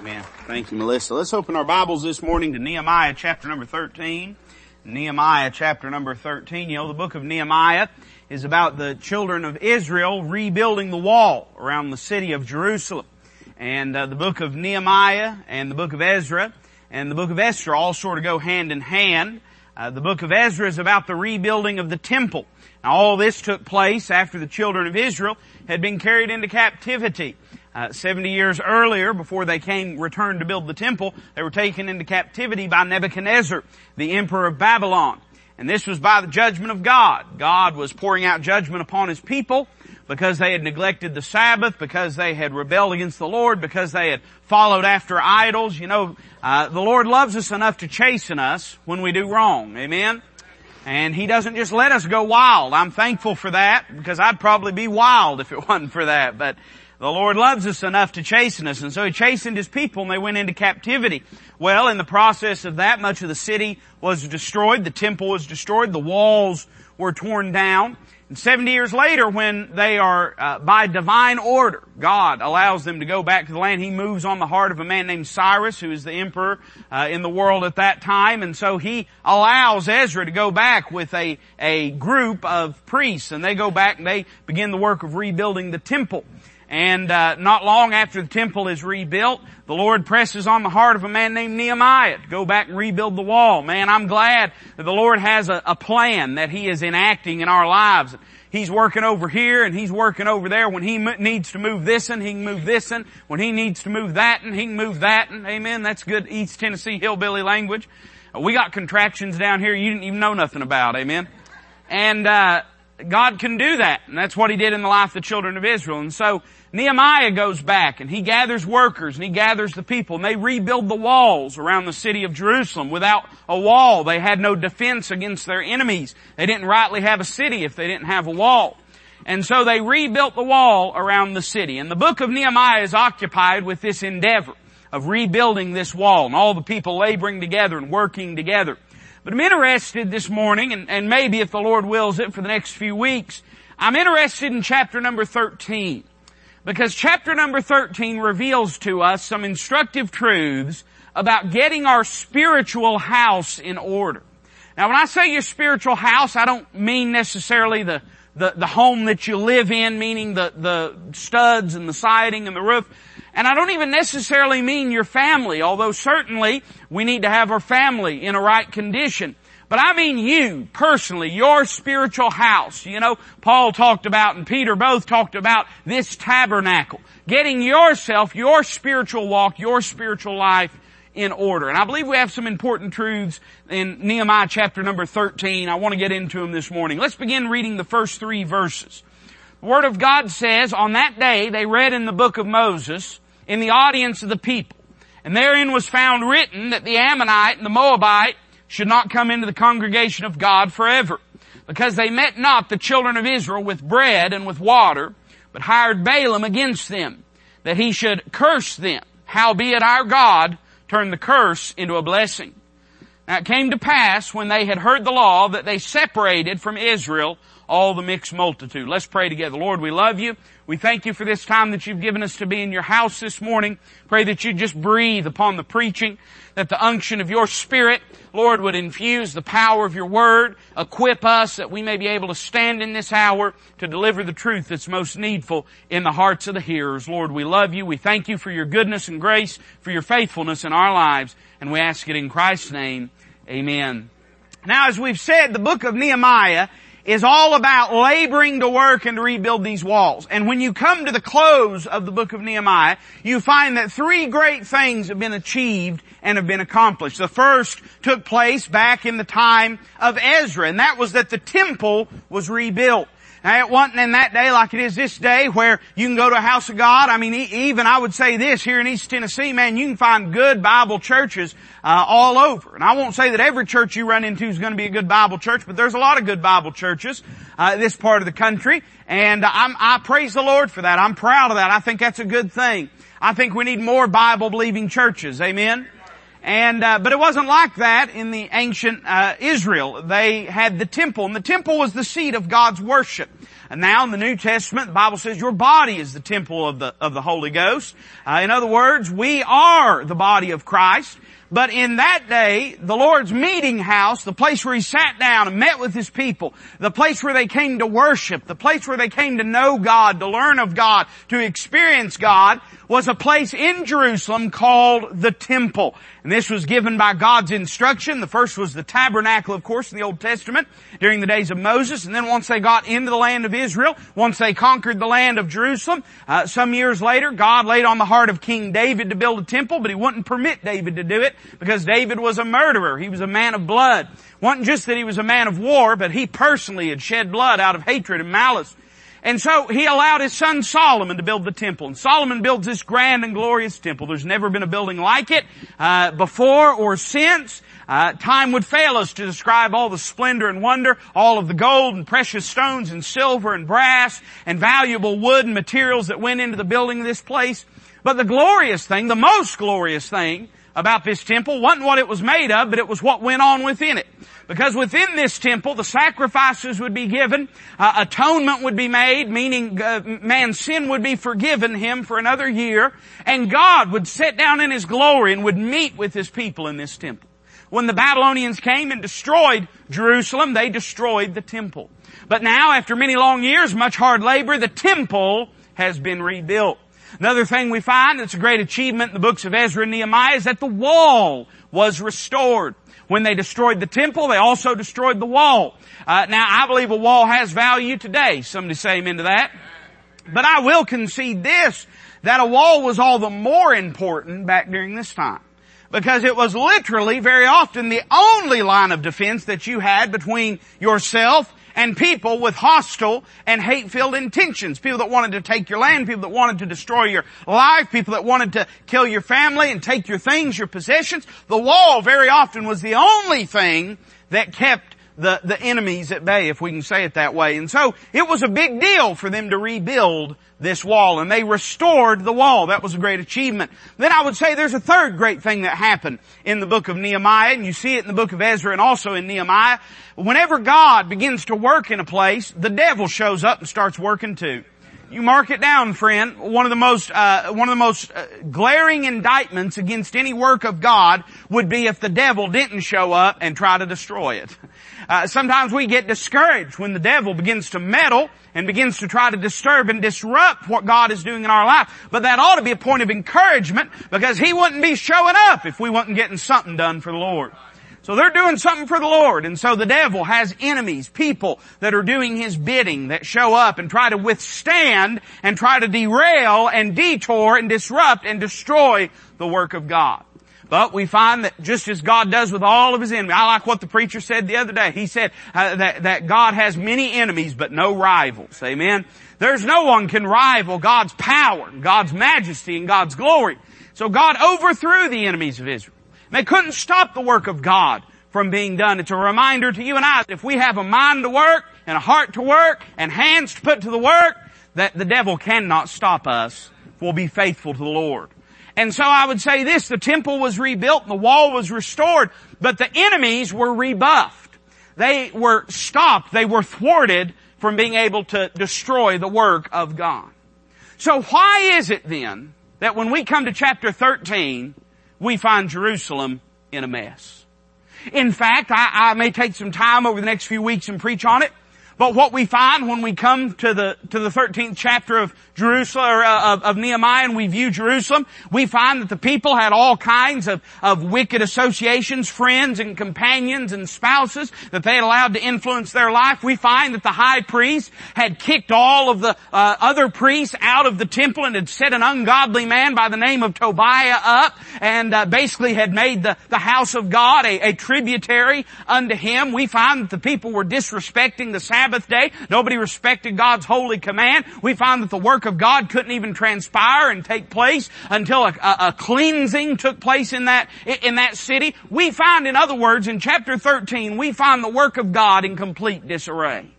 Amen. Thank you, Melissa. Let's open our Bibles this morning to Nehemiah chapter number 13. Nehemiah chapter number 13. You know, the book of Nehemiah is about the children of Israel rebuilding the wall around the city of Jerusalem. And uh, the book of Nehemiah and the book of Ezra and the book of Esther all sort of go hand in hand. Uh, the book of Ezra is about the rebuilding of the temple. Now all this took place after the children of Israel had been carried into captivity. Uh, 70 years earlier, before they came, returned to build the temple, they were taken into captivity by Nebuchadnezzar, the emperor of Babylon. And this was by the judgment of God. God was pouring out judgment upon His people because they had neglected the Sabbath, because they had rebelled against the Lord, because they had followed after idols. You know, uh, the Lord loves us enough to chasten us when we do wrong. Amen? And He doesn't just let us go wild. I'm thankful for that because I'd probably be wild if it wasn't for that. But the Lord loves us enough to chasten us, and so He chastened His people and they went into captivity. Well, in the process of that, much of the city was destroyed, the temple was destroyed, the walls were torn down. And 70 years later, when they are, uh, by divine order, God allows them to go back to the land. He moves on the heart of a man named Cyrus, who is the emperor uh, in the world at that time. And so he allows Ezra to go back with a, a group of priests. And they go back and they begin the work of rebuilding the temple. And uh, not long after the temple is rebuilt, the Lord presses on the heart of a man named Nehemiah to go back and rebuild the wall. Man, I'm glad that the Lord has a, a plan that He is enacting in our lives. He's working over here and He's working over there. When He m- needs to move this and He can move this and when He needs to move that and He can move that and amen. That's good East Tennessee hillbilly language. We got contractions down here you didn't even know nothing about. Amen. And, uh, God can do that. And that's what He did in the life of the children of Israel. And so, Nehemiah goes back and he gathers workers and he gathers the people and they rebuild the walls around the city of Jerusalem. Without a wall, they had no defense against their enemies. They didn't rightly have a city if they didn't have a wall. And so they rebuilt the wall around the city. And the book of Nehemiah is occupied with this endeavor of rebuilding this wall and all the people laboring together and working together. But I'm interested this morning, and, and maybe if the Lord wills it for the next few weeks, I'm interested in chapter number 13. Because chapter number 13 reveals to us some instructive truths about getting our spiritual house in order. Now when I say your spiritual house, I don't mean necessarily the, the, the home that you live in, meaning the, the studs and the siding and the roof. And I don't even necessarily mean your family, although certainly we need to have our family in a right condition. But I mean you, personally, your spiritual house. You know, Paul talked about and Peter both talked about this tabernacle. Getting yourself, your spiritual walk, your spiritual life in order. And I believe we have some important truths in Nehemiah chapter number 13. I want to get into them this morning. Let's begin reading the first three verses. The Word of God says, on that day they read in the book of Moses in the audience of the people. And therein was found written that the Ammonite and the Moabite should not come into the congregation of God forever. Because they met not the children of Israel with bread and with water, but hired Balaam against them, that he should curse them. Howbeit our God turned the curse into a blessing. Now it came to pass when they had heard the law that they separated from Israel all the mixed multitude. Let's pray together. Lord, we love you. We thank you for this time that you've given us to be in your house this morning. Pray that you just breathe upon the preaching, that the unction of your spirit, Lord, would infuse the power of your word, equip us that we may be able to stand in this hour to deliver the truth that's most needful in the hearts of the hearers. Lord, we love you. We thank you for your goodness and grace, for your faithfulness in our lives, and we ask it in Christ's name. Amen. Now, as we've said, the book of Nehemiah is all about laboring to work and to rebuild these walls. And when you come to the close of the book of Nehemiah, you find that three great things have been achieved and have been accomplished. The first took place back in the time of Ezra, and that was that the temple was rebuilt. Now it wasn't in that day like it is this day where you can go to a house of God. I mean, even I would say this here in East Tennessee, man, you can find good Bible churches uh, all over. And I won't say that every church you run into is going to be a good Bible church, but there's a lot of good Bible churches uh, this part of the country, and I'm, I praise the Lord for that. I'm proud of that. I think that's a good thing. I think we need more Bible believing churches. Amen. And uh, but it wasn't like that in the ancient uh, Israel. They had the temple, and the temple was the seat of God's worship. And now in the New Testament, the Bible says your body is the temple of the, of the Holy Ghost. Uh, in other words, we are the body of Christ. But in that day, the Lord's meeting house, the place where He sat down and met with His people, the place where they came to worship, the place where they came to know God, to learn of God, to experience God, was a place in Jerusalem called the temple. And this was given by God's instruction. The first was the tabernacle, of course, in the Old Testament during the days of Moses. And then once they got into the land of Israel, once they conquered the land of Jerusalem, uh, some years later, God laid on the heart of King David to build a temple, but he wouldn't permit David to do it because David was a murderer. He was a man of blood. It wasn't just that he was a man of war, but he personally had shed blood out of hatred and malice. And so he allowed his son Solomon to build the temple. And Solomon builds this grand and glorious temple. There's never been a building like it uh, before or since. Uh, time would fail us to describe all the splendor and wonder, all of the gold and precious stones and silver and brass and valuable wood and materials that went into the building of this place. But the glorious thing, the most glorious thing about this temple wasn't what it was made of, but it was what went on within it. Because within this temple, the sacrifices would be given, uh, atonement would be made, meaning uh, man's sin would be forgiven him for another year, and God would sit down in His glory and would meet with His people in this temple. When the Babylonians came and destroyed Jerusalem, they destroyed the temple. But now, after many long years, much hard labor, the temple has been rebuilt. Another thing we find that's a great achievement in the books of Ezra and Nehemiah is that the wall was restored. When they destroyed the temple, they also destroyed the wall. Uh, now, I believe a wall has value today. Somebody say amen to that. But I will concede this, that a wall was all the more important back during this time. Because it was literally very often the only line of defense that you had between yourself and people with hostile and hate-filled intentions. People that wanted to take your land, people that wanted to destroy your life, people that wanted to kill your family and take your things, your possessions. The wall very often was the only thing that kept the, the enemies at bay, if we can say it that way. And so it was a big deal for them to rebuild this wall and they restored the wall. That was a great achievement. Then I would say there's a third great thing that happened in the book of Nehemiah and you see it in the book of Ezra and also in Nehemiah. Whenever God begins to work in a place, the devil shows up and starts working too. You mark it down, friend. One of the most, uh, one of the most uh, glaring indictments against any work of God would be if the devil didn't show up and try to destroy it. Uh, sometimes we get discouraged when the devil begins to meddle and begins to try to disturb and disrupt what God is doing in our life. But that ought to be a point of encouragement because he wouldn't be showing up if we wasn't getting something done for the Lord. So they're doing something for the Lord. And so the devil has enemies, people that are doing his bidding that show up and try to withstand and try to derail and detour and disrupt and destroy the work of God. But we find that just as God does with all of His enemies, I like what the preacher said the other day. He said uh, that, that God has many enemies but no rivals. Amen. There's no one can rival God's power, God's majesty, and God's glory. So God overthrew the enemies of Israel. They couldn't stop the work of God from being done. It's a reminder to you and I that if we have a mind to work and a heart to work and hands to put to the work, that the devil cannot stop us we'll be faithful to the Lord. And so I would say this, the temple was rebuilt and the wall was restored, but the enemies were rebuffed. They were stopped, they were thwarted from being able to destroy the work of God. So why is it then that when we come to chapter 13, we find Jerusalem in a mess? In fact, I, I may take some time over the next few weeks and preach on it, but what we find when we come to the, to the 13th chapter of Jerusalem, or uh, of, of, Nehemiah and we view Jerusalem, we find that the people had all kinds of, of wicked associations, friends and companions and spouses that they had allowed to influence their life. We find that the high priest had kicked all of the uh, other priests out of the temple and had set an ungodly man by the name of Tobiah up and uh, basically had made the, the house of God a, a tributary unto him. We find that the people were disrespecting the Sabbath day. Nobody respected God's holy command. We find that the work of God couldn't even transpire and take place until a, a, a cleansing took place in that, in that city. We find, in other words, in chapter 13, we find the work of God in complete disarray.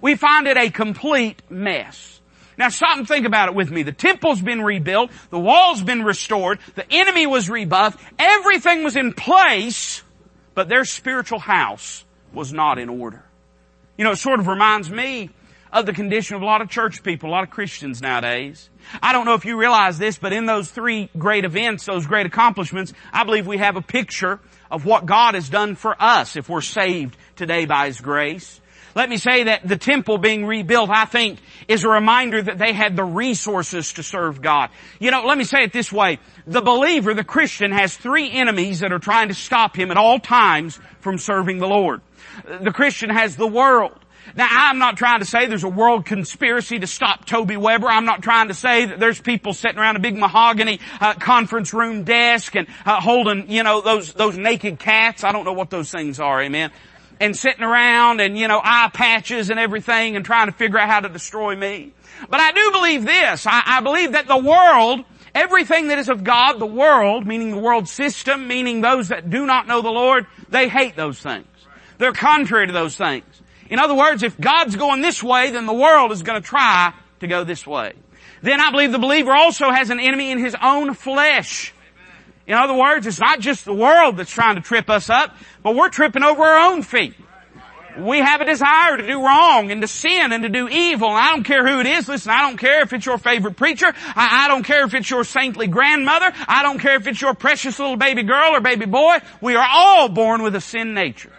We find it a complete mess. Now stop and think about it with me. The temple's been rebuilt, the wall's been restored, the enemy was rebuffed, everything was in place, but their spiritual house was not in order. You know, it sort of reminds me of the condition of a lot of church people, a lot of Christians nowadays. I don't know if you realize this, but in those three great events, those great accomplishments, I believe we have a picture of what God has done for us if we're saved today by His grace. Let me say that the temple being rebuilt, I think, is a reminder that they had the resources to serve God. You know, let me say it this way. The believer, the Christian, has three enemies that are trying to stop him at all times from serving the Lord. The Christian has the world. Now, I'm not trying to say there's a world conspiracy to stop Toby Weber. I'm not trying to say that there's people sitting around a big mahogany uh, conference room desk and uh, holding, you know, those those naked cats. I don't know what those things are. Amen and sitting around and, you know, eye patches and everything and trying to figure out how to destroy me. But I do believe this. I, I believe that the world, everything that is of God, the world, meaning the world system, meaning those that do not know the Lord, they hate those things. They're contrary to those things. In other words, if God's going this way, then the world is going to try to go this way. Then I believe the believer also has an enemy in his own flesh. In other words, it's not just the world that's trying to trip us up, but we're tripping over our own feet. We have a desire to do wrong and to sin and to do evil. And I don't care who it is. Listen, I don't care if it's your favorite preacher. I, I, don't care if it's your saintly grandmother. I don't care if it's your precious little baby girl or baby boy. We are all born with a sin nature.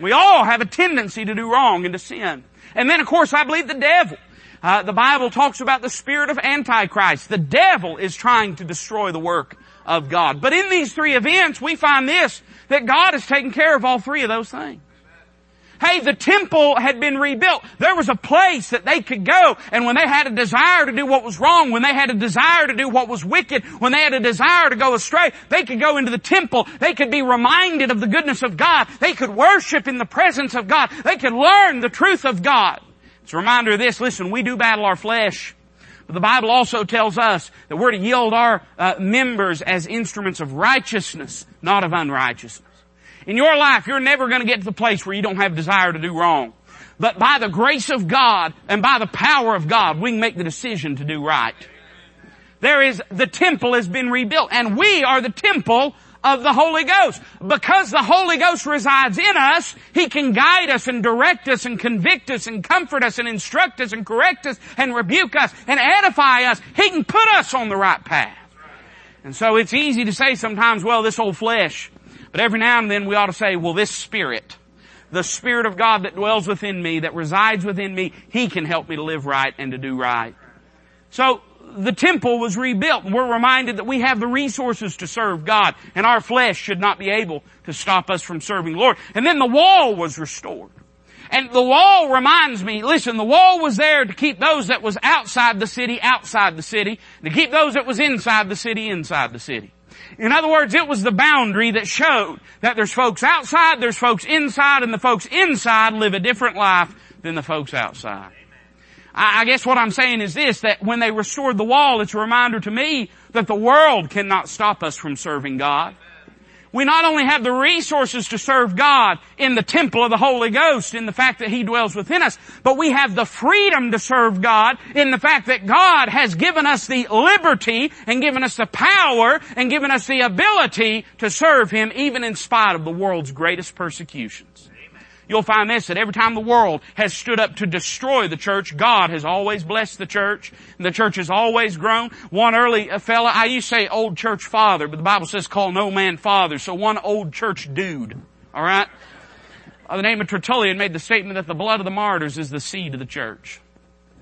We all have a tendency to do wrong and to sin. And then of course I believe the devil. Uh, the Bible talks about the spirit of Antichrist. The devil is trying to destroy the work of God. But in these three events, we find this, that God has taken care of all three of those things. Hey, the temple had been rebuilt. There was a place that they could go, and when they had a desire to do what was wrong, when they had a desire to do what was wicked, when they had a desire to go astray, they could go into the temple. They could be reminded of the goodness of God. They could worship in the presence of God. They could learn the truth of God. It's a reminder of this. Listen, we do battle our flesh. But the Bible also tells us that we're to yield our uh, members as instruments of righteousness, not of unrighteousness. In your life, you're never going to get to the place where you don't have desire to do wrong. But by the grace of God and by the power of God, we can make the decision to do right. There is, the temple has been rebuilt and we are the temple of the Holy Ghost. Because the Holy Ghost resides in us, He can guide us and direct us and convict us and comfort us and instruct us and correct us and rebuke us and edify us. He can put us on the right path. And so it's easy to say sometimes, well, this old flesh. But every now and then we ought to say, well, this spirit, the Spirit of God that dwells within me, that resides within me, He can help me to live right and to do right. So, the temple was rebuilt and we're reminded that we have the resources to serve God and our flesh should not be able to stop us from serving the Lord. And then the wall was restored. And the wall reminds me, listen, the wall was there to keep those that was outside the city outside the city, to keep those that was inside the city inside the city. In other words, it was the boundary that showed that there's folks outside, there's folks inside, and the folks inside live a different life than the folks outside. I guess what I'm saying is this, that when they restored the wall, it's a reminder to me that the world cannot stop us from serving God. We not only have the resources to serve God in the temple of the Holy Ghost, in the fact that He dwells within us, but we have the freedom to serve God in the fact that God has given us the liberty and given us the power and given us the ability to serve Him even in spite of the world's greatest persecutions. You'll find this, that every time the world has stood up to destroy the church, God has always blessed the church, and the church has always grown. One early fella, I used to say old church father, but the Bible says call no man father, so one old church dude. Alright? Uh, the name of Tertullian made the statement that the blood of the martyrs is the seed of the church.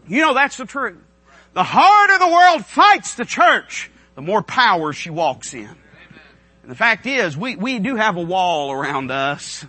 You know that's the truth. The harder the world fights the church, the more power she walks in. And the fact is, we, we do have a wall around us.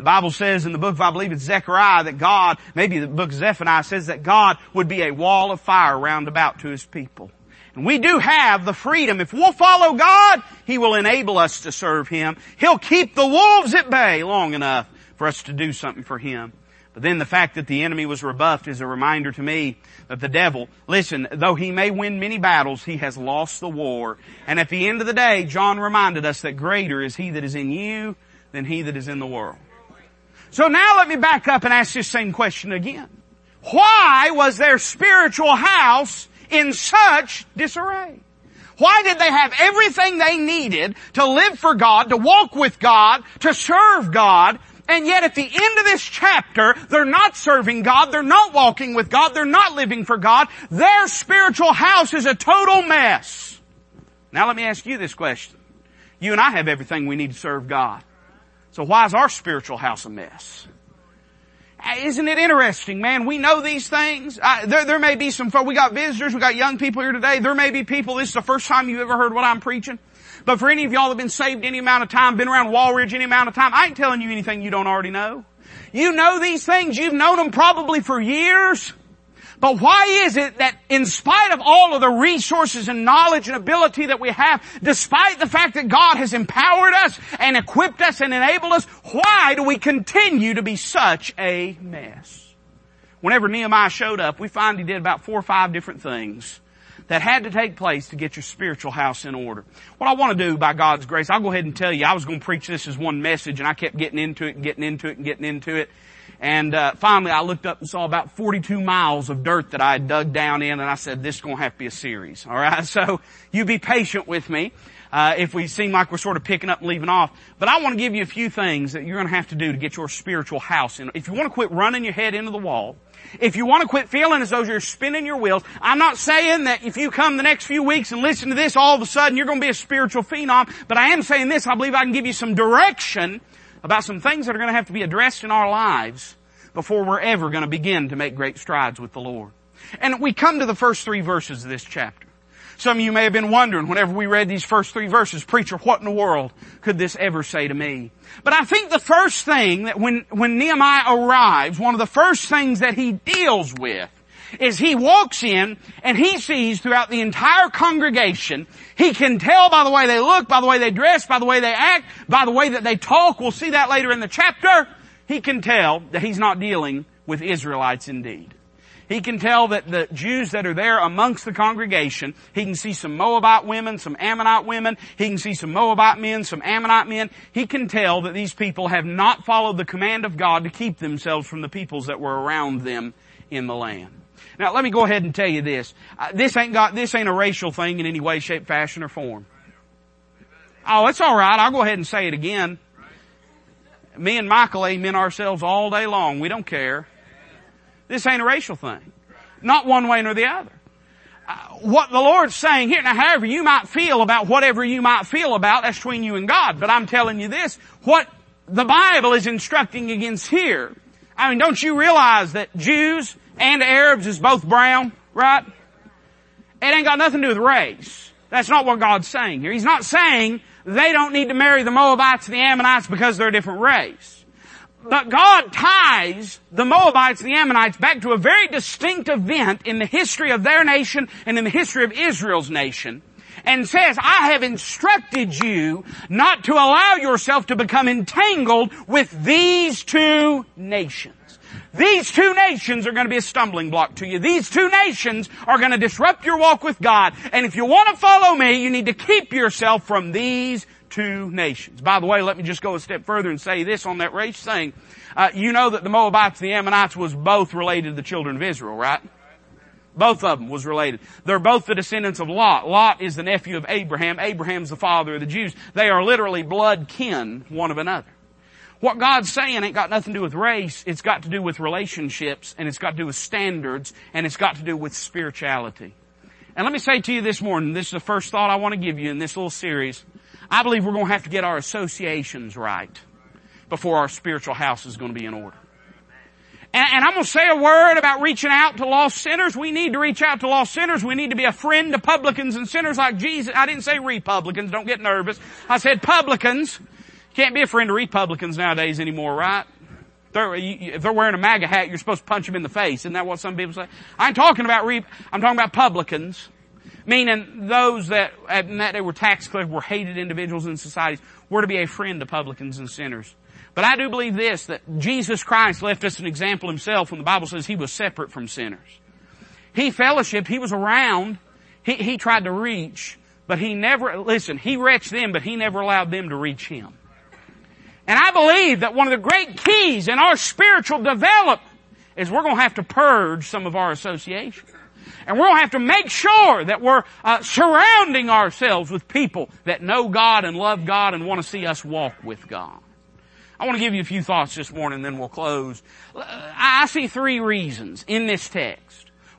The Bible says in the book of, I believe it's Zechariah, that God, maybe the book of Zephaniah says that God would be a wall of fire round about to His people. And we do have the freedom. If we'll follow God, He will enable us to serve Him. He'll keep the wolves at bay long enough for us to do something for Him. But then the fact that the enemy was rebuffed is a reminder to me that the devil, listen, though he may win many battles, he has lost the war. And at the end of the day, John reminded us that greater is he that is in you than he that is in the world. So now let me back up and ask this same question again. Why was their spiritual house in such disarray? Why did they have everything they needed to live for God, to walk with God, to serve God, And yet at the end of this chapter, they're not serving God, they're not walking with God, they're not living for God. Their spiritual house is a total mess. Now let me ask you this question. You and I have everything we need to serve God. So why is our spiritual house a mess? Uh, isn't it interesting, man? We know these things. I, there, there may be some, we got visitors, we got young people here today. There may be people, this is the first time you've ever heard what I'm preaching. But for any of y'all that have been saved any amount of time, been around Walridge any amount of time, I ain't telling you anything you don't already know. You know these things, you've known them probably for years. But why is it that in spite of all of the resources and knowledge and ability that we have, despite the fact that God has empowered us and equipped us and enabled us, why do we continue to be such a mess? Whenever Nehemiah showed up, we find he did about four or five different things that had to take place to get your spiritual house in order. What I want to do by God's grace, I'll go ahead and tell you, I was going to preach this as one message and I kept getting into it and getting into it and getting into it. And uh, finally, I looked up and saw about 42 miles of dirt that I had dug down in, and I said, "This is going to have to be a series." All right, so you be patient with me. Uh, if we seem like we're sort of picking up and leaving off. But I want to give you a few things that you're going to have to do to get your spiritual house in. If you want to quit running your head into the wall, if you want to quit feeling as though you're spinning your wheels, I'm not saying that if you come the next few weeks and listen to this, all of a sudden you're going to be a spiritual phenom, but I am saying this, I believe I can give you some direction about some things that are going to have to be addressed in our lives before we're ever going to begin to make great strides with the Lord. And we come to the first three verses of this chapter. Some of you may have been wondering whenever we read these first three verses, preacher, what in the world could this ever say to me? But I think the first thing that when, when Nehemiah arrives, one of the first things that he deals with is he walks in and he sees throughout the entire congregation, he can tell by the way they look, by the way they dress, by the way they act, by the way that they talk, we'll see that later in the chapter, he can tell that he's not dealing with Israelites indeed. He can tell that the Jews that are there amongst the congregation, he can see some Moabite women, some Ammonite women, he can see some Moabite men, some Ammonite men. He can tell that these people have not followed the command of God to keep themselves from the peoples that were around them in the land. Now let me go ahead and tell you this. Uh, this ain't got, this ain't a racial thing in any way, shape, fashion, or form. Oh, it's alright. I'll go ahead and say it again. Me and Michael amen ourselves all day long. We don't care. This ain't a racial thing. Not one way nor the other. Uh, what the Lord's saying here, now however you might feel about whatever you might feel about, that's between you and God. But I'm telling you this, what the Bible is instructing against here, I mean, don't you realize that Jews and Arabs is both brown, right? It ain't got nothing to do with race. That's not what God's saying here. He's not saying they don't need to marry the Moabites and the Ammonites because they're a different race. But God ties the Moabites and the Ammonites back to a very distinct event in the history of their nation and in the history of Israel's nation and says, I have instructed you not to allow yourself to become entangled with these two nations. These two nations are going to be a stumbling block to you. These two nations are going to disrupt your walk with God. And if you want to follow me, you need to keep yourself from these two nations. By the way, let me just go a step further and say this on that race thing. Uh, you know that the Moabites and the Ammonites was both related to the children of Israel, right? Both of them was related. They're both the descendants of Lot. Lot is the nephew of Abraham. Abraham's the father of the Jews. They are literally blood kin one of another. What God's saying ain't got nothing to do with race. It's got to do with relationships and it's got to do with standards and it's got to do with spirituality. And let me say to you this morning, this is the first thought I want to give you in this little series. I believe we're going to have to get our associations right before our spiritual house is going to be in order. And, and, I'm going to say a word about reaching out to lost sinners. We need to reach out to lost sinners. We need to be a friend to publicans and sinners like Jesus. I didn't say republicans. Don't get nervous. I said publicans. Can't be a friend of Republicans nowadays anymore, right? They're, if they're wearing a MAGA hat, you're supposed to punch them in the face. Isn't that what some people say? I ain't talking about re- I'm talking about publicans. Meaning those that, in that they were tax collectors, were hated individuals in societies. We're to be a friend to publicans and sinners. But I do believe this, that Jesus Christ left us an example himself when the Bible says he was separate from sinners. He fellowshiped, he was around, he, he tried to reach, but he never, listen, he reached them, but he never allowed them to reach him. And I believe that one of the great keys in our spiritual development is we're going to have to purge some of our associations. And we're going to have to make sure that we're uh, surrounding ourselves with people that know God and love God and want to see us walk with God. I want to give you a few thoughts this morning, and then we'll close. I see three reasons in this text.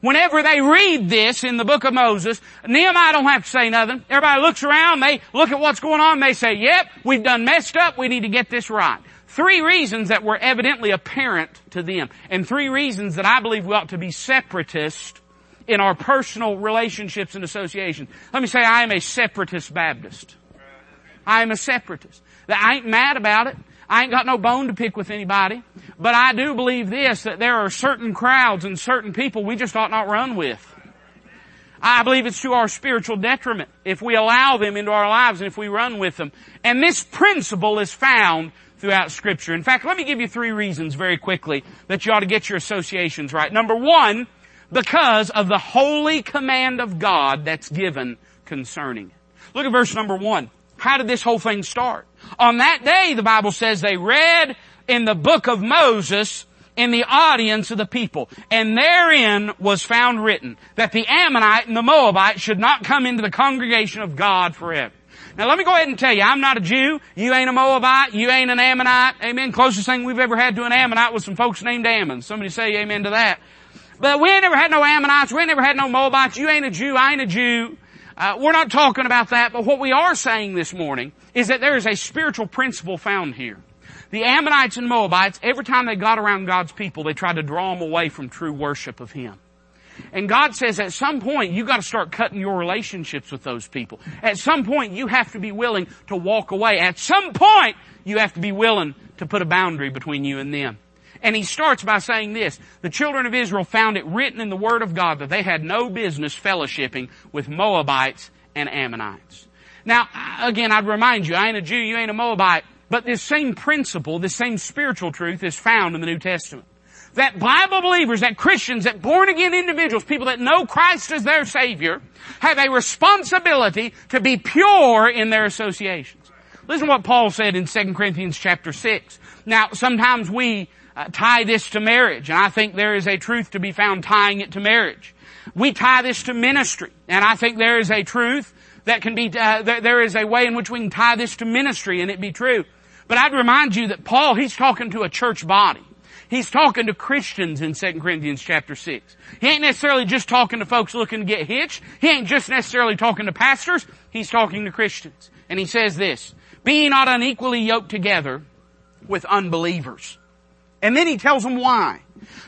Whenever they read this in the book of Moses, Nehemiah don't have to say nothing. Everybody looks around, they look at what's going on, they say, yep, we've done messed up, we need to get this right. Three reasons that were evidently apparent to them, and three reasons that I believe we ought to be separatist in our personal relationships and associations. Let me say I am a separatist Baptist. I am a separatist. I ain't mad about it. I ain't got no bone to pick with anybody. But I do believe this, that there are certain crowds and certain people we just ought not run with. I believe it's to our spiritual detriment if we allow them into our lives and if we run with them. And this principle is found throughout scripture. In fact, let me give you three reasons very quickly that you ought to get your associations right. Number one, because of the holy command of God that's given concerning. Look at verse number one. How did this whole thing start? On that day, the Bible says they read in the book of Moses in the audience of the people. And therein was found written that the Ammonite and the Moabite should not come into the congregation of God forever. Now let me go ahead and tell you, I'm not a Jew. You ain't a Moabite. You ain't an Ammonite. Amen. Closest thing we've ever had to an Ammonite was some folks named Ammon. Somebody say amen to that. But we ain't never had no Ammonites. We ain't never had no Moabites. You ain't a Jew. I ain't a Jew. Uh, we're not talking about that, but what we are saying this morning is that there is a spiritual principle found here. The Ammonites and Moabites, every time they got around God's people, they tried to draw them away from true worship of Him. And God says at some point you gotta start cutting your relationships with those people. At some point you have to be willing to walk away. At some point you have to be willing to put a boundary between you and them. And he starts by saying this, the children of Israel found it written in the Word of God that they had no business fellowshipping with Moabites and Ammonites. Now, again, I'd remind you, I ain't a Jew, you ain't a Moabite, but this same principle, this same spiritual truth is found in the New Testament. That Bible believers, that Christians, that born again individuals, people that know Christ as their Savior, have a responsibility to be pure in their associations. Listen to what Paul said in 2 Corinthians chapter 6. Now, sometimes we uh, tie this to marriage, and I think there is a truth to be found tying it to marriage. We tie this to ministry, and I think there is a truth that can be, uh, there is a way in which we can tie this to ministry and it be true. But I'd remind you that Paul, he's talking to a church body. He's talking to Christians in 2 Corinthians chapter 6. He ain't necessarily just talking to folks looking to get hitched. He ain't just necessarily talking to pastors. He's talking to Christians. And he says this, be not unequally yoked together with unbelievers. And then he tells them why.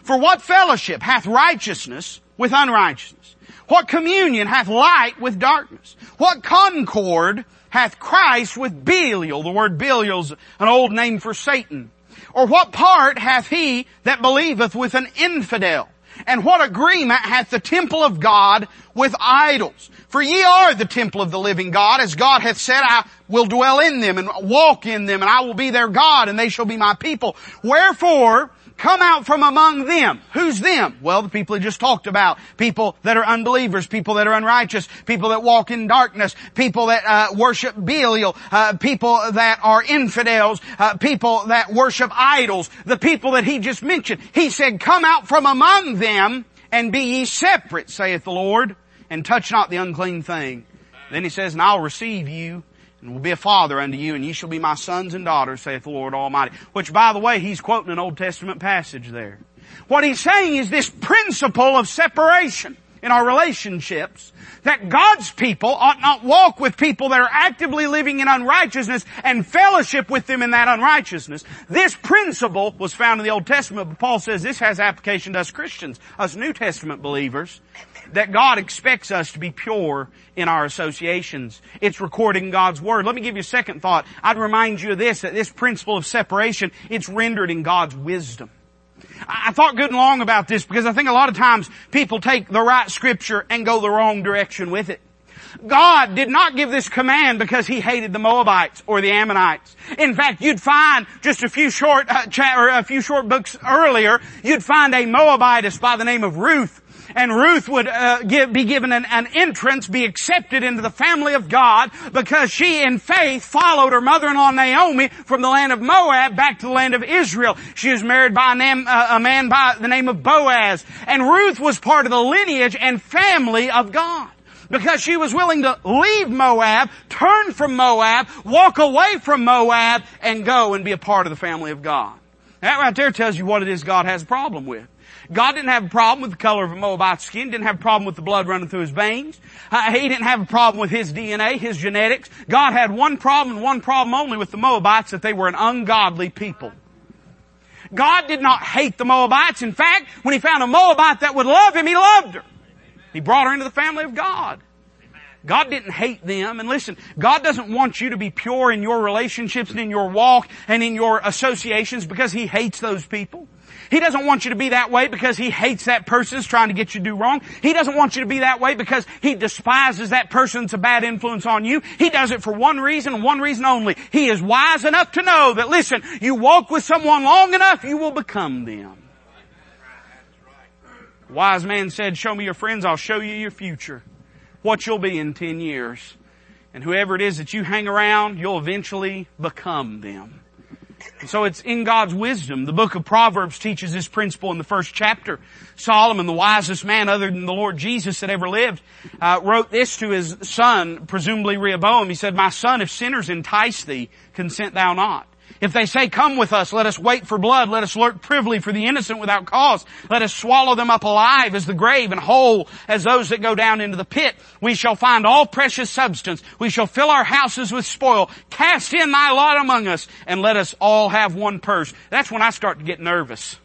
For what fellowship hath righteousness with unrighteousness? What communion hath light with darkness? What concord hath Christ with Belial? The word Belial's an old name for Satan. Or what part hath he that believeth with an infidel? And what agreement hath the temple of God with idols? For ye are the temple of the living God, as God hath said, I will dwell in them and walk in them, and I will be their God, and they shall be my people. Wherefore, come out from among them. Who's them? Well, the people he just talked about. People that are unbelievers, people that are unrighteous, people that walk in darkness, people that uh, worship Belial, uh, people that are infidels, uh, people that worship idols, the people that he just mentioned. He said, come out from among them and be ye separate, saith the Lord, and touch not the unclean thing. Then he says, and I'll receive you and will be a father unto you, and ye shall be my sons and daughters, saith the Lord Almighty. Which, by the way, he's quoting an Old Testament passage there. What he's saying is this principle of separation in our relationships, that God's people ought not walk with people that are actively living in unrighteousness and fellowship with them in that unrighteousness. This principle was found in the Old Testament, but Paul says this has application to us Christians, us New Testament believers that God expects us to be pure in our associations. It's recording God's Word. Let me give you a second thought. I'd remind you of this, that this principle of separation, it's rendered in God's wisdom. I thought good and long about this because I think a lot of times people take the right scripture and go the wrong direction with it. God did not give this command because He hated the Moabites or the Ammonites. In fact, you'd find just a few short, uh, cha- or a few short books earlier, you'd find a Moabitess by the name of Ruth and Ruth would uh, give, be given an, an, entrance, be accepted into the family of God because she in faith followed her mother-in-law Naomi from the land of Moab back to the land of Israel. She was married by a, uh, a man by the name of Boaz. And Ruth was part of the lineage and family of God. because she was willing to leave Moab, turn from Moab, walk away from Moab, and go and be a part of the family of God. That right there tells you what it is God has a problem with. God didn't have a problem with the color of a Moabite's skin, didn't have a problem with the blood running through his veins. Uh, he didn't have a problem with his DNA, his genetics. God had one problem and one problem only with the Moabites, that they were an ungodly people. God did not hate the Moabites. In fact, when he found a Moabite that would love him, he loved her. He brought her into the family of God. God didn't hate them. And listen, God doesn't want you to be pure in your relationships and in your walk and in your associations because He hates those people. He doesn't want you to be that way because he hates that person that's trying to get you to do wrong. He doesn't want you to be that way because he despises that person that's a bad influence on you. He does it for one reason one reason only. He is wise enough to know that listen, you walk with someone long enough, you will become them. Wise man said, show me your friends, I'll show you your future. What you'll be in 10 years. And whoever it is that you hang around, you'll eventually become them. And so it's in God's wisdom. The book of Proverbs teaches this principle in the first chapter. Solomon, the wisest man other than the Lord Jesus that ever lived, uh, wrote this to his son, presumably Rehoboam. He said, My son, if sinners entice thee, consent thou not. If they say, come with us, let us wait for blood, let us lurk privily for the innocent without cause, let us swallow them up alive as the grave and whole as those that go down into the pit. We shall find all precious substance. We shall fill our houses with spoil. Cast in thy lot among us and let us all have one purse. That's when I start to get nervous.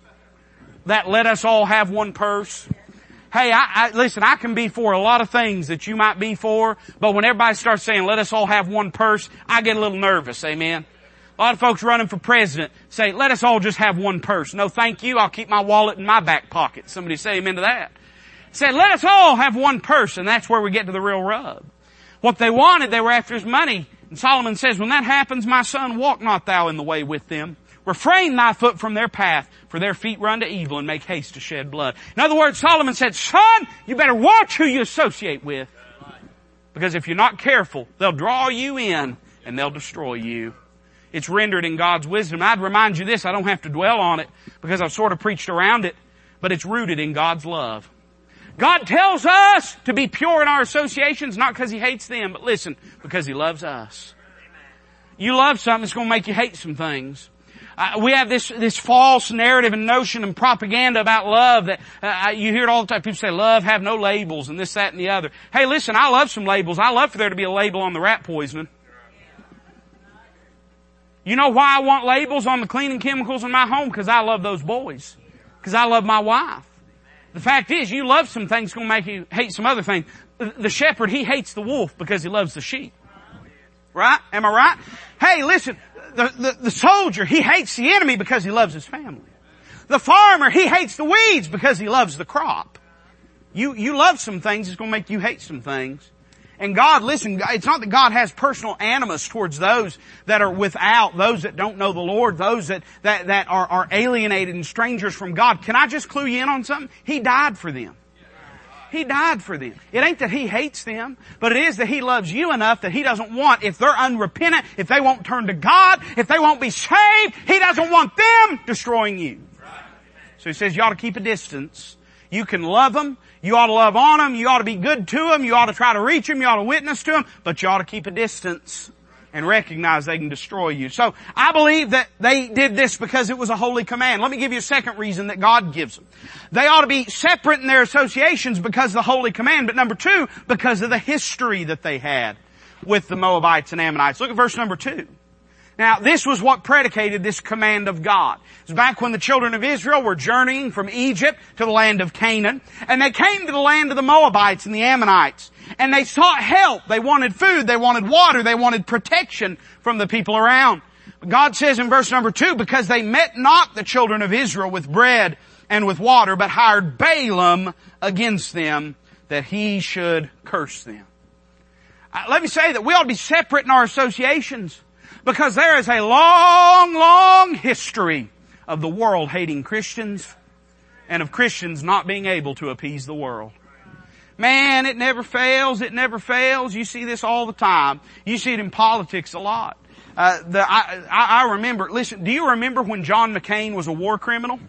That let us all have one purse. Hey, I, I, listen, I can be for a lot of things that you might be for, but when everybody starts saying, let us all have one purse, I get a little nervous, amen. A lot of folks running for president say, let us all just have one purse. No, thank you. I'll keep my wallet in my back pocket. Somebody say amen to that. Said, let us all have one purse. And that's where we get to the real rub. What they wanted, they were after his money. And Solomon says, when that happens, my son, walk not thou in the way with them. Refrain thy foot from their path, for their feet run to evil and make haste to shed blood. In other words, Solomon said, son, you better watch who you associate with. Because if you're not careful, they'll draw you in and they'll destroy you. It's rendered in God's wisdom. I'd remind you this, I don't have to dwell on it because I've sort of preached around it, but it's rooted in God's love. God tells us to be pure in our associations, not because He hates them, but listen, because He loves us. You love something, it's going to make you hate some things. Uh, we have this this false narrative and notion and propaganda about love that uh, you hear it all the time. People say love have no labels and this, that, and the other. Hey, listen, I love some labels. I love for there to be a label on the rat poisoning. You know why I want labels on the cleaning chemicals in my home? Because I love those boys. Because I love my wife. The fact is, you love some things to make you hate some other things. The shepherd, he hates the wolf because he loves the sheep. Right? Am I right? Hey, listen, the, the, the soldier, he hates the enemy because he loves his family. The farmer, he hates the weeds because he loves the crop. You, you love some things, it's to make you hate some things. And God, listen, it's not that God has personal animus towards those that are without, those that don't know the Lord, those that, that, that are, are alienated and strangers from God. Can I just clue you in on something? He died for them. He died for them. It ain't that He hates them, but it is that He loves you enough that He doesn't want, if they're unrepentant, if they won't turn to God, if they won't be saved, He doesn't want them destroying you. So He says you ought to keep a distance. You can love them, you ought to love on them. You ought to be good to them. You ought to try to reach them. You ought to witness to them. But you ought to keep a distance and recognize they can destroy you. So I believe that they did this because it was a holy command. Let me give you a second reason that God gives them. They ought to be separate in their associations because of the holy command. But number two, because of the history that they had with the Moabites and Ammonites. Look at verse number two. Now, this was what predicated this command of God. It was back when the children of Israel were journeying from Egypt to the land of Canaan, and they came to the land of the Moabites and the Ammonites, and they sought help. They wanted food, they wanted water, they wanted protection from the people around. God says in verse number two, because they met not the children of Israel with bread and with water, but hired Balaam against them that he should curse them. Uh, let me say that we ought to be separate in our associations. Because there is a long, long history of the world hating Christians and of Christians not being able to appease the world. Man, it never fails. It never fails. You see this all the time. You see it in politics a lot. Uh, the, I, I remember, listen, do you remember when John McCain was a war criminal?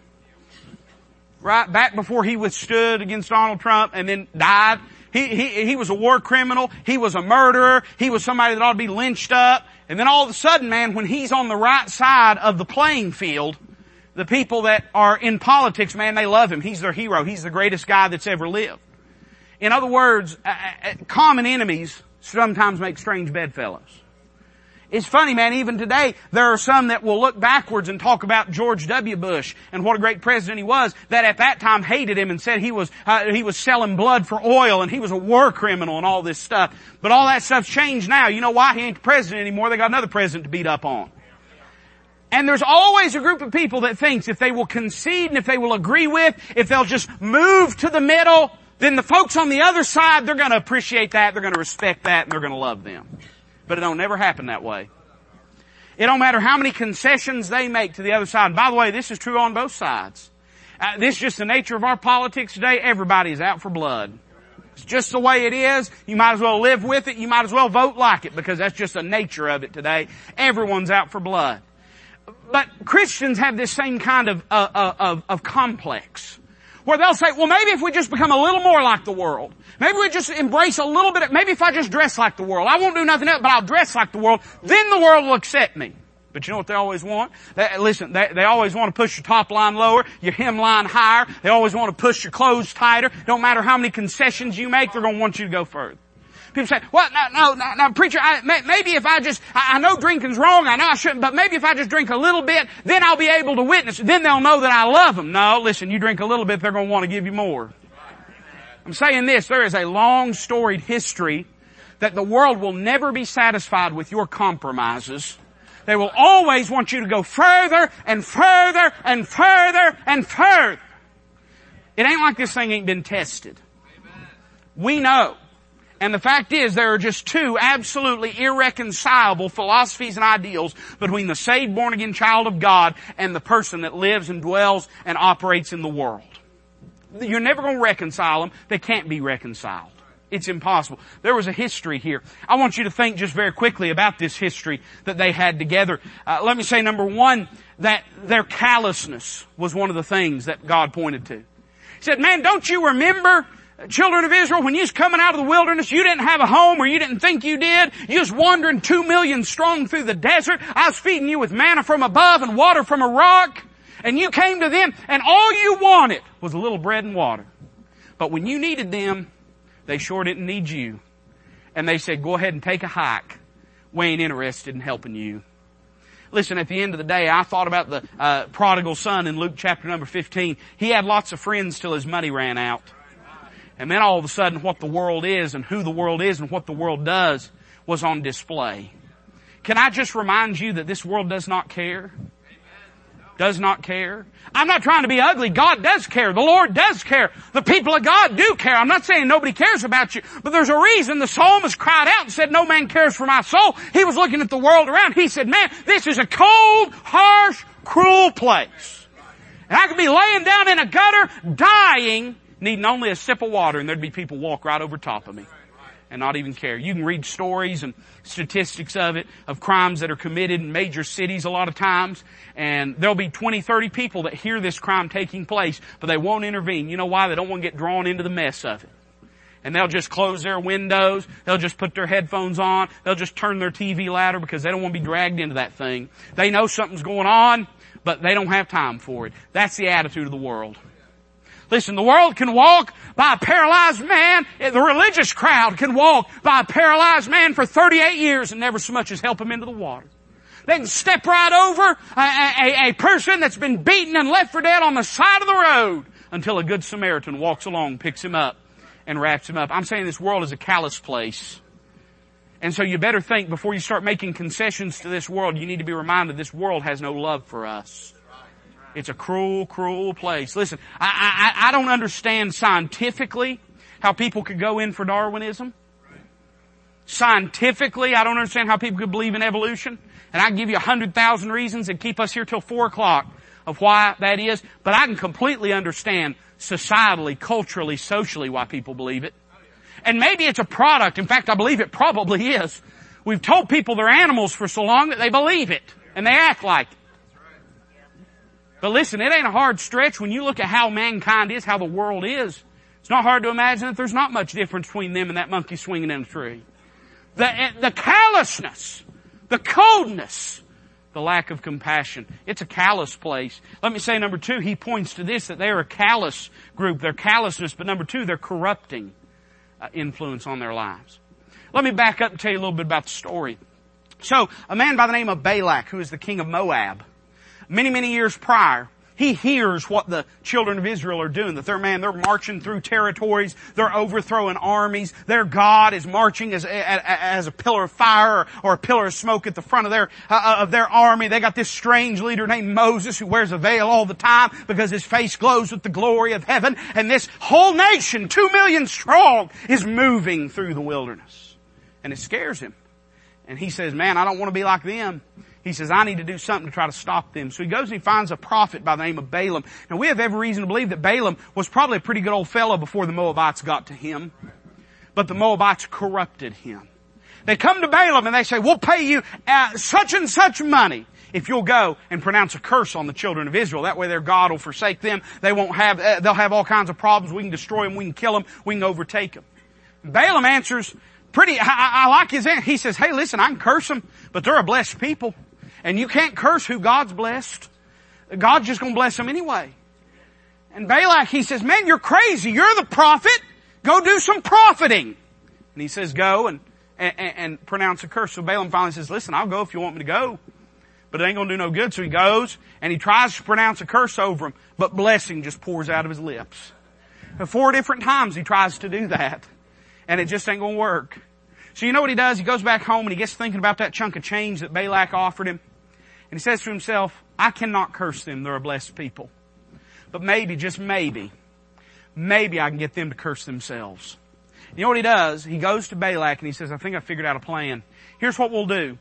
Right? Back before he withstood against Donald Trump and then died. He, he, was a war criminal. He was a murderer. He was somebody that ought to be lynched up. And then all of a sudden, man, when he's on the right side of the playing field, the people that are in politics, man, they love him. He's their hero. He's the greatest guy that's ever lived. In other words, common enemies sometimes make strange bedfellows. It's funny, man, even today, there are some that will look backwards and talk about George W. Bush and what a great president he was, that at that time hated him and said he was, uh, he was selling blood for oil and he was a war criminal and all this stuff. But all that stuff's changed now. You know why? He ain't the president anymore. They got another president to beat up on. And there's always a group of people that thinks if they will concede and if they will agree with, if they'll just move to the middle, then the folks on the other side, they're gonna appreciate that, they're gonna respect that, and they're gonna love them. But it don't never happen that way. It don't matter how many concessions they make to the other side. by the way, this is true on both sides. Uh, this is just the nature of our politics today. Everybody is out for blood. It's just the way it is. You might as well live with it. You might as well vote like it because that's just the nature of it today. Everyone's out for blood. But Christians have this same kind of, uh, uh, of, of complex where they'll say, well maybe if we just become a little more like the world, maybe we just embrace a little bit, of, maybe if I just dress like the world, I won't do nothing else, but I'll dress like the world, then the world will accept me. But you know what they always want? They, listen, they, they always want to push your top line lower, your hem line higher. They always want to push your clothes tighter. Don't matter how many concessions you make, they're going to want you to go further. People say, well, no, no, no, preacher, I, may, maybe if I just, I, I know drinking's wrong, I know I shouldn't, but maybe if I just drink a little bit, then I'll be able to witness. Then they'll know that I love them. No, listen, you drink a little bit, they're going to want to give you more. I'm saying this, there is a long storied history that the world will never be satisfied with your compromises. They will always want you to go further and further and further and further. It ain't like this thing ain't been tested. We know and the fact is there are just two absolutely irreconcilable philosophies and ideals between the saved born again child of God and the person that lives and dwells and operates in the world. You're never going to reconcile them. They can't be reconciled. It's impossible. There was a history here. I want you to think just very quickly about this history that they had together. Uh, let me say number one, that their callousness was one of the things that God pointed to. He said, man, don't you remember children of Israel, when you was coming out of the wilderness, you didn't have a home or you didn't think you did. You was wandering two million strong through the desert. I was feeding you with manna from above and water from a rock. And you came to them and all you wanted was a little bread and water. But when you needed them, they sure didn't need you. And they said, go ahead and take a hike. We ain't interested in helping you. Listen, at the end of the day, I thought about the uh, prodigal son in Luke chapter number 15. He had lots of friends till his money ran out. And then all of a sudden what the world is and who the world is and what the world does was on display. Can I just remind you that this world does not care? Does not care. I'm not trying to be ugly. God does care. The Lord does care. The people of God do care. I'm not saying nobody cares about you, but there's a reason the psalmist cried out and said, no man cares for my soul. He was looking at the world around. He said, man, this is a cold, harsh, cruel place. And I could be laying down in a gutter, dying, needing only a sip of water and there'd be people walk right over top of me and not even care. You can read stories and statistics of it, of crimes that are committed in major cities a lot of times, and there'll be 20, 30 people that hear this crime taking place, but they won't intervene. You know why? They don't want to get drawn into the mess of it. And they'll just close their windows, they'll just put their headphones on, they'll just turn their TV louder because they don't want to be dragged into that thing. They know something's going on, but they don't have time for it. That's the attitude of the world. Listen, the world can walk by a paralyzed man. The religious crowd can walk by a paralyzed man for 38 years and never so much as help him into the water. They can step right over a, a, a person that's been beaten and left for dead on the side of the road until a good Samaritan walks along, picks him up, and wraps him up. I'm saying this world is a callous place. And so you better think before you start making concessions to this world, you need to be reminded this world has no love for us. It's a cruel, cruel place. Listen, I, I, I don't understand scientifically how people could go in for Darwinism. Scientifically, I don't understand how people could believe in evolution. And I can give you a hundred thousand reasons and keep us here till four o'clock of why that is. But I can completely understand societally, culturally, socially why people believe it. And maybe it's a product. In fact, I believe it probably is. We've told people they're animals for so long that they believe it. And they act like it. But listen, it ain't a hard stretch when you look at how mankind is, how the world is. It's not hard to imagine that there's not much difference between them and that monkey swinging in a tree. The, the callousness, the coldness, the lack of compassion. It's a callous place. Let me say number two, he points to this, that they're a callous group. They're callousness, but number two, they're corrupting uh, influence on their lives. Let me back up and tell you a little bit about the story. So, a man by the name of Balak, who is the king of Moab, many, many years prior, he hears what the children of Israel are doing, that they're, man, they're marching through territories, they're overthrowing armies, their God is marching as, as a pillar of fire or, a pillar of smoke at the front of their, uh, uh, of their army. They got this strange leader named Moses who wears a veil all the time because his face glows with the glory of heaven. And this whole nation, two million strong, is moving through the wilderness. And it scares him. And he says, man, I don't want to be like them. He says, I need to do something to try to stop them. So he goes and he finds a prophet by the name of Balaam. Now we have every reason to believe that Balaam was probably a pretty good old fellow before the Moabites got to him. But the Moabites corrupted him. They come to Balaam and they say, we'll pay you uh, such and such money if you'll go and pronounce a curse on the children of Israel. That way their God will forsake them. They won't have, uh, they'll have all kinds of problems. We can destroy them. We can kill them. We can overtake them. Balaam answers pretty, I, I like his answer. He says, hey listen, I can curse them, but they're a blessed people. And you can't curse who God's blessed. God's just gonna bless them anyway. And Balak, he says, man, you're crazy. You're the prophet. Go do some profiting. And he says, go and, and, and pronounce a curse. So Balaam finally says, listen, I'll go if you want me to go. But it ain't gonna do no good. So he goes and he tries to pronounce a curse over him, but blessing just pours out of his lips. four different times he tries to do that. And it just ain't gonna work. So you know what he does? He goes back home and he gets thinking about that chunk of change that Balak offered him. And he says to himself, I cannot curse them. They're a blessed people. But maybe, just maybe, maybe I can get them to curse themselves. You know what he does? He goes to Balak and he says, I think I figured out a plan. Here's what we'll do.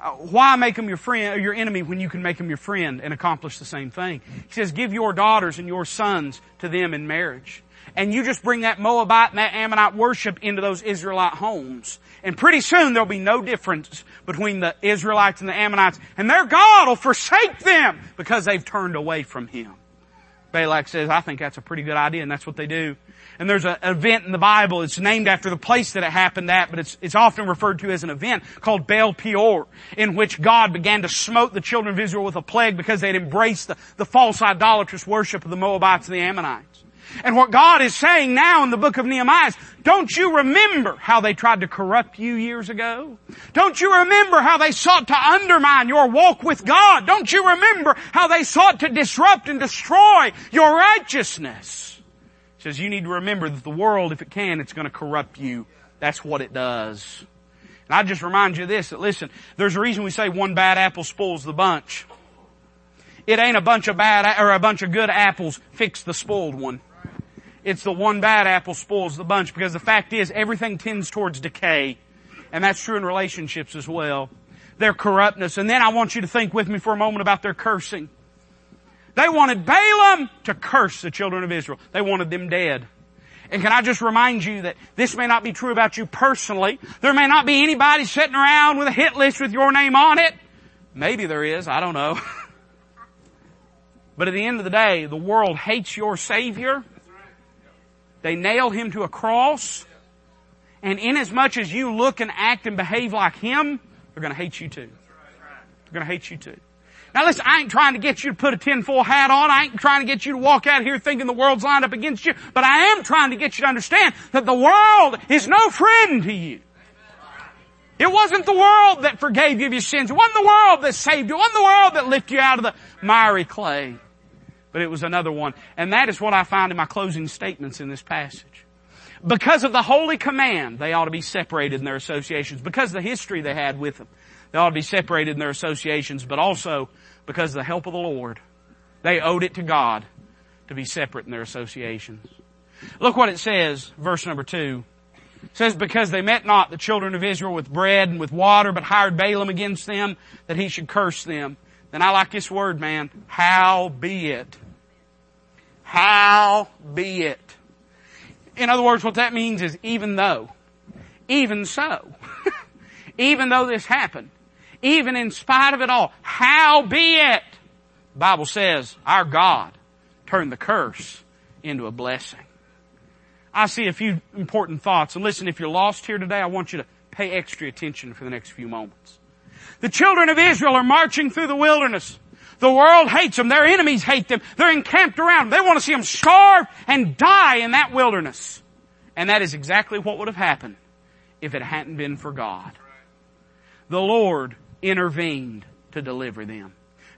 Uh, why make them your friend, or your enemy when you can make them your friend and accomplish the same thing? He says, give your daughters and your sons to them in marriage. And you just bring that Moabite and that Ammonite worship into those Israelite homes. And pretty soon there'll be no difference between the Israelites and the Ammonites. And their God will forsake them because they've turned away from Him. Balak says, I think that's a pretty good idea, and that's what they do. And there's an event in the Bible, it's named after the place that it happened at, but it's, it's often referred to as an event called Baal Peor, in which God began to smote the children of Israel with a plague because they'd embraced the, the false idolatrous worship of the Moabites and the Ammonites. And what God is saying now in the book of Nehemiah is, don't you remember how they tried to corrupt you years ago? Don't you remember how they sought to undermine your walk with God? Don't you remember how they sought to disrupt and destroy your righteousness? He says you need to remember that the world, if it can, it's going to corrupt you. That's what it does. And I just remind you of this, that listen, there's a reason we say one bad apple spoils the bunch. It ain't a bunch of bad, or a bunch of good apples fix the spoiled one. It's the one bad apple spoils the bunch because the fact is everything tends towards decay. And that's true in relationships as well. Their corruptness. And then I want you to think with me for a moment about their cursing. They wanted Balaam to curse the children of Israel. They wanted them dead. And can I just remind you that this may not be true about you personally. There may not be anybody sitting around with a hit list with your name on it. Maybe there is. I don't know. but at the end of the day, the world hates your Savior they nail him to a cross. And inasmuch as you look and act and behave like him, they're going to hate you too. They're going to hate you too. Now listen, I ain't trying to get you to put a tinfoil hat on. I ain't trying to get you to walk out here thinking the world's lined up against you. But I am trying to get you to understand that the world is no friend to you. It wasn't the world that forgave you of your sins. It wasn't the world that saved you. It wasn't the world that lifted you out of the miry clay but it was another one. And that is what I find in my closing statements in this passage. Because of the holy command, they ought to be separated in their associations. Because of the history they had with them, they ought to be separated in their associations, but also because of the help of the Lord. They owed it to God to be separate in their associations. Look what it says, verse number two. It says, because they met not the children of Israel with bread and with water, but hired Balaam against them, that he should curse them. Then I like this word, man. How be it. How be it. In other words, what that means is even though, even so, even though this happened, even in spite of it all, how be it. Bible says our God turned the curse into a blessing. I see a few important thoughts. And listen, if you're lost here today, I want you to pay extra attention for the next few moments. The children of Israel are marching through the wilderness. The world hates them. Their enemies hate them. They're encamped around them. They want to see them starve and die in that wilderness. And that is exactly what would have happened if it hadn't been for God. The Lord intervened to deliver them.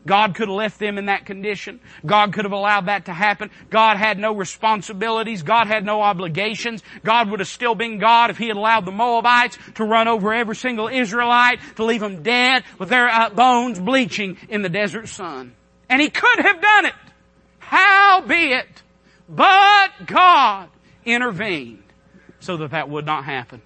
God could have left them in that condition. God could have allowed that to happen. God had no responsibilities. God had no obligations. God would have still been God if He had allowed the Moabites to run over every single Israelite, to leave them dead with their uh, bones bleaching in the desert sun. And He could have done it. Howbeit, but God intervened so that that would not happen.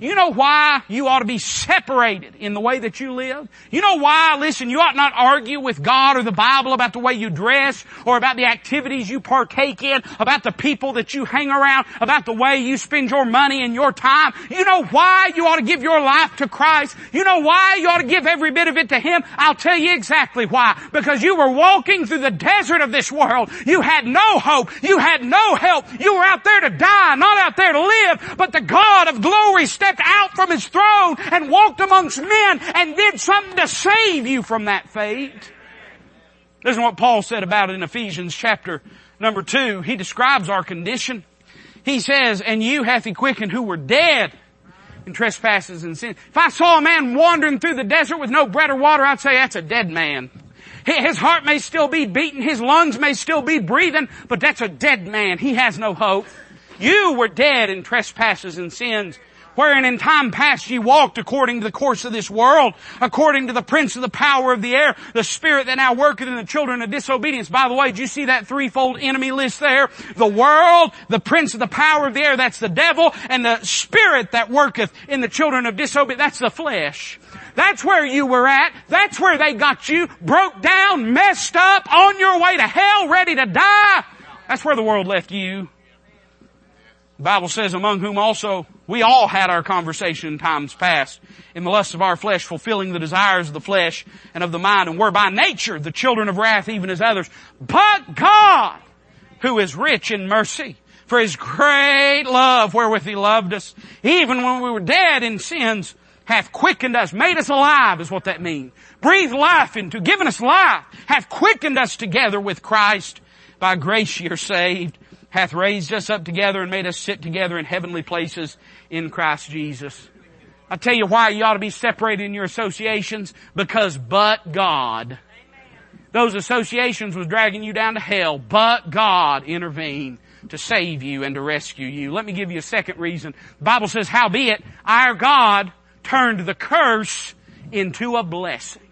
You know why you ought to be separated in the way that you live? You know why, listen, you ought not argue with God or the Bible about the way you dress or about the activities you partake in, about the people that you hang around, about the way you spend your money and your time. You know why you ought to give your life to Christ? You know why you ought to give every bit of it to Him? I'll tell you exactly why. Because you were walking through the desert of this world. You had no hope. You had no help. You were out there to die, not out there to live. But the God of glory stepped out from his throne and walked amongst men and did something to save you from that fate. Listen to what Paul said about it in Ephesians chapter number two. He describes our condition. He says, and you hath he quickened who were dead in trespasses and sin. If I saw a man wandering through the desert with no bread or water, I'd say that's a dead man. His heart may still be beating, his lungs may still be breathing, but that's a dead man. He has no hope. You were dead in trespasses and sins wherein in time past ye walked according to the course of this world, according to the prince of the power of the air, the spirit that now worketh in the children of disobedience. By the way, did you see that threefold enemy list there? The world, the prince of the power of the air, that's the devil, and the spirit that worketh in the children of disobedience, that's the flesh. That's where you were at. That's where they got you. Broke down, messed up, on your way to hell, ready to die. That's where the world left you. The Bible says, among whom also we all had our conversation in times past, in the lusts of our flesh, fulfilling the desires of the flesh and of the mind, and were by nature the children of wrath even as others. But God, who is rich in mercy, for His great love wherewith He loved us, even when we were dead in sins, hath quickened us, made us alive is what that means. Breathed life into, given us life, hath quickened us together with Christ. By grace you're saved hath raised us up together and made us sit together in heavenly places in Christ Jesus. I tell you why you ought to be separated in your associations, because but God. Those associations was dragging you down to hell, but God intervened to save you and to rescue you. Let me give you a second reason. The Bible says, howbeit, our God turned the curse into a blessing.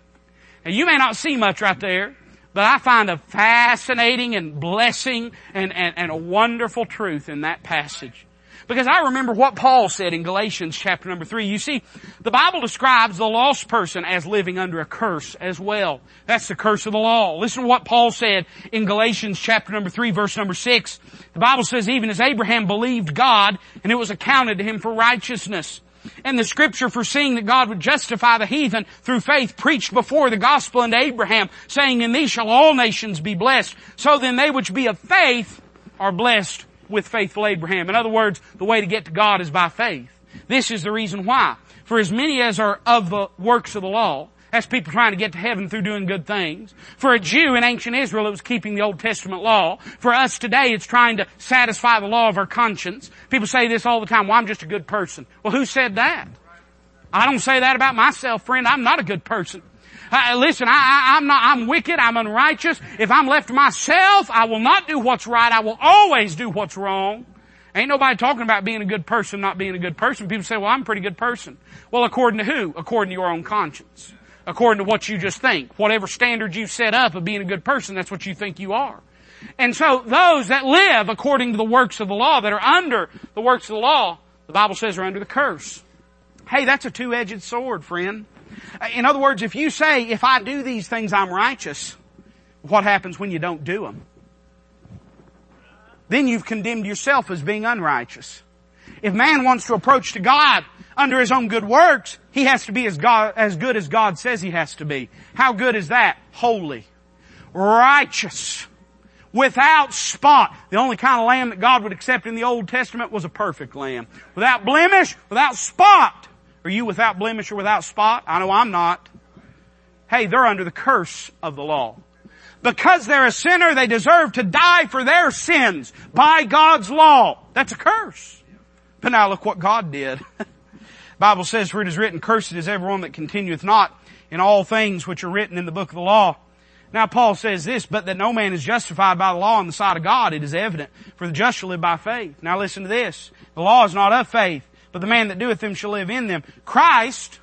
Now you may not see much right there, but I find a fascinating and blessing and, and, and a wonderful truth in that passage. Because I remember what Paul said in Galatians chapter number three. You see, the Bible describes the lost person as living under a curse as well. That's the curse of the law. Listen to what Paul said in Galatians chapter number three verse number six. The Bible says even as Abraham believed God and it was accounted to him for righteousness. And the scripture foreseeing that God would justify the heathen through faith preached before the gospel unto Abraham, saying, In thee shall all nations be blessed. So then they which be of faith are blessed with faithful Abraham. In other words, the way to get to God is by faith. This is the reason why. For as many as are of the works of the law, that's people trying to get to heaven through doing good things. For a Jew in ancient Israel, it was keeping the Old Testament law. For us today, it's trying to satisfy the law of our conscience. People say this all the time, well, I'm just a good person. Well, who said that? I don't say that about myself, friend. I'm not a good person. Uh, listen, I, am not, I'm wicked, I'm unrighteous. If I'm left to myself, I will not do what's right. I will always do what's wrong. Ain't nobody talking about being a good person, not being a good person. People say, well, I'm a pretty good person. Well, according to who? According to your own conscience according to what you just think. Whatever standard you set up of being a good person, that's what you think you are. And so those that live according to the works of the law, that are under the works of the law, the Bible says are under the curse. Hey, that's a two-edged sword, friend. In other words, if you say, if I do these things, I'm righteous, what happens when you don't do them? Then you've condemned yourself as being unrighteous. If man wants to approach to God under his own good works, he has to be as God, as good as God says he has to be. How good is that? Holy. Righteous. without spot. The only kind of lamb that God would accept in the Old Testament was a perfect lamb. Without blemish, without spot. Are you without blemish or without spot? I know I'm not. Hey, they're under the curse of the law. Because they're a sinner, they deserve to die for their sins by God's law. That's a curse. But now look what God did. Bible says, for it is written, cursed is everyone that continueth not in all things which are written in the book of the law. Now Paul says this, but that no man is justified by the law in the sight of God, it is evident, for the just shall live by faith. Now listen to this. The law is not of faith, but the man that doeth them shall live in them. Christ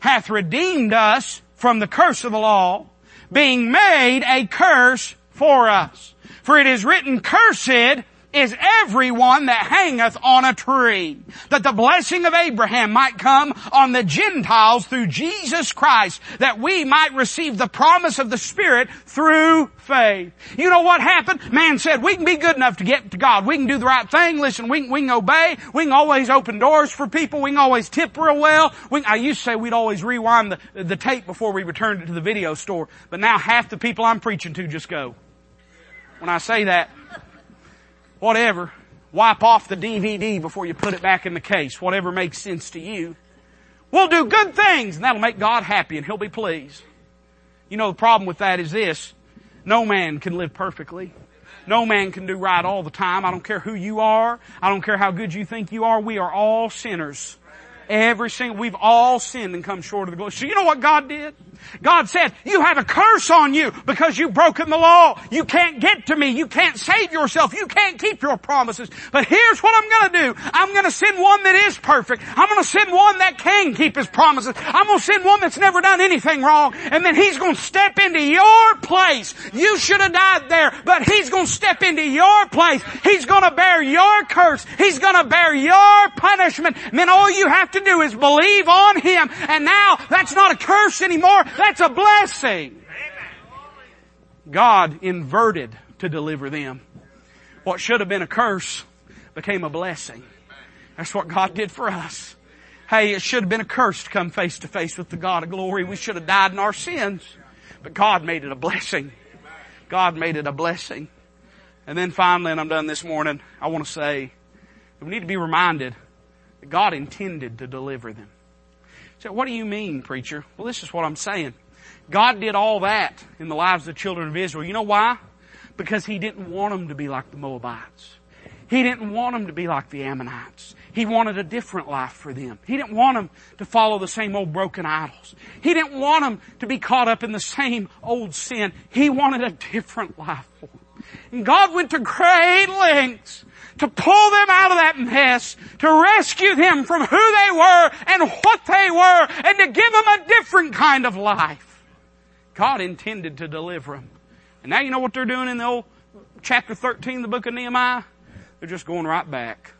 hath redeemed us from the curse of the law, being made a curse for us. For it is written, cursed is everyone that hangeth on a tree. That the blessing of Abraham might come on the Gentiles through Jesus Christ. That we might receive the promise of the Spirit through faith. You know what happened? Man said, we can be good enough to get to God. We can do the right thing. Listen, we can, we can obey. We can always open doors for people. We can always tip real well. We, I used to say we'd always rewind the, the tape before we returned it to the video store. But now half the people I'm preaching to just go. When I say that, whatever. Wipe off the DVD before you put it back in the case. Whatever makes sense to you. We'll do good things and that'll make God happy and He'll be pleased. You know the problem with that is this. No man can live perfectly. No man can do right all the time. I don't care who you are. I don't care how good you think you are. We are all sinners. Every single, we've all sinned and come short of the glory. So you know what God did? God said, you have a curse on you because you've broken the law. You can't get to me. You can't save yourself. You can't keep your promises. But here's what I'm gonna do. I'm gonna send one that is perfect. I'm gonna send one that can keep his promises. I'm gonna send one that's never done anything wrong. And then he's gonna step into your place. You should have died there, but he's gonna step into your place. He's gonna bear your curse. He's gonna bear your punishment. And then all you have to do is believe on him. And now that's not a curse anymore. That's a blessing. God inverted to deliver them. What should have been a curse became a blessing. That's what God did for us. Hey, it should have been a curse to come face to face with the God of glory. We should have died in our sins. But God made it a blessing. God made it a blessing. And then finally, and I'm done this morning, I want to say we need to be reminded God intended to deliver them. So what do you mean, preacher? Well, this is what I'm saying. God did all that in the lives of the children of Israel. You know why? Because He didn't want them to be like the Moabites. He didn't want them to be like the Ammonites. He wanted a different life for them. He didn't want them to follow the same old broken idols. He didn't want them to be caught up in the same old sin. He wanted a different life for them. And God went to great lengths to pull them out of that mess, to rescue them from who they were and what they were, and to give them a different kind of life. God intended to deliver them. And now you know what they're doing in the old chapter 13 the book of Nehemiah? They're just going right back.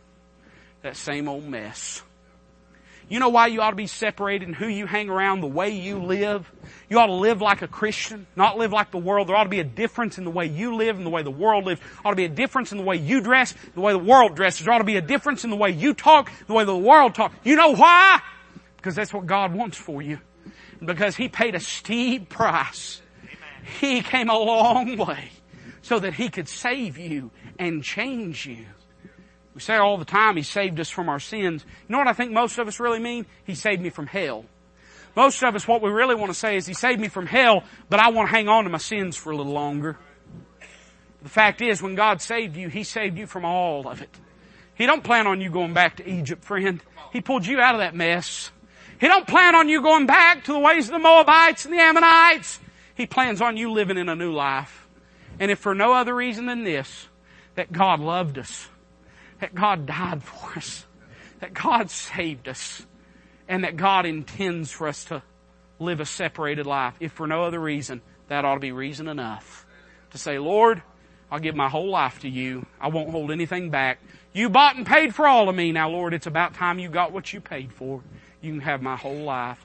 That same old mess. You know why you ought to be separated and who you hang around, the way you live? You ought to live like a Christian, not live like the world. There ought to be a difference in the way you live and the way the world lives. There ought to be a difference in the way you dress, the way the world dresses. There ought to be a difference in the way you talk, the way the world talks. You know why? Because that's what God wants for you. Because He paid a steep price. He came a long way so that He could save you and change you. We say all the time, He saved us from our sins. You know what I think most of us really mean? He saved me from hell. Most of us, what we really want to say is, He saved me from hell, but I want to hang on to my sins for a little longer. The fact is, when God saved you, He saved you from all of it. He don't plan on you going back to Egypt, friend. He pulled you out of that mess. He don't plan on you going back to the ways of the Moabites and the Ammonites. He plans on you living in a new life. And if for no other reason than this, that God loved us that God died for us, that God saved us, and that God intends for us to live a separated life. If for no other reason, that ought to be reason enough to say, Lord, I'll give my whole life to you. I won't hold anything back. You bought and paid for all of me. Now, Lord, it's about time you got what you paid for. You can have my whole life.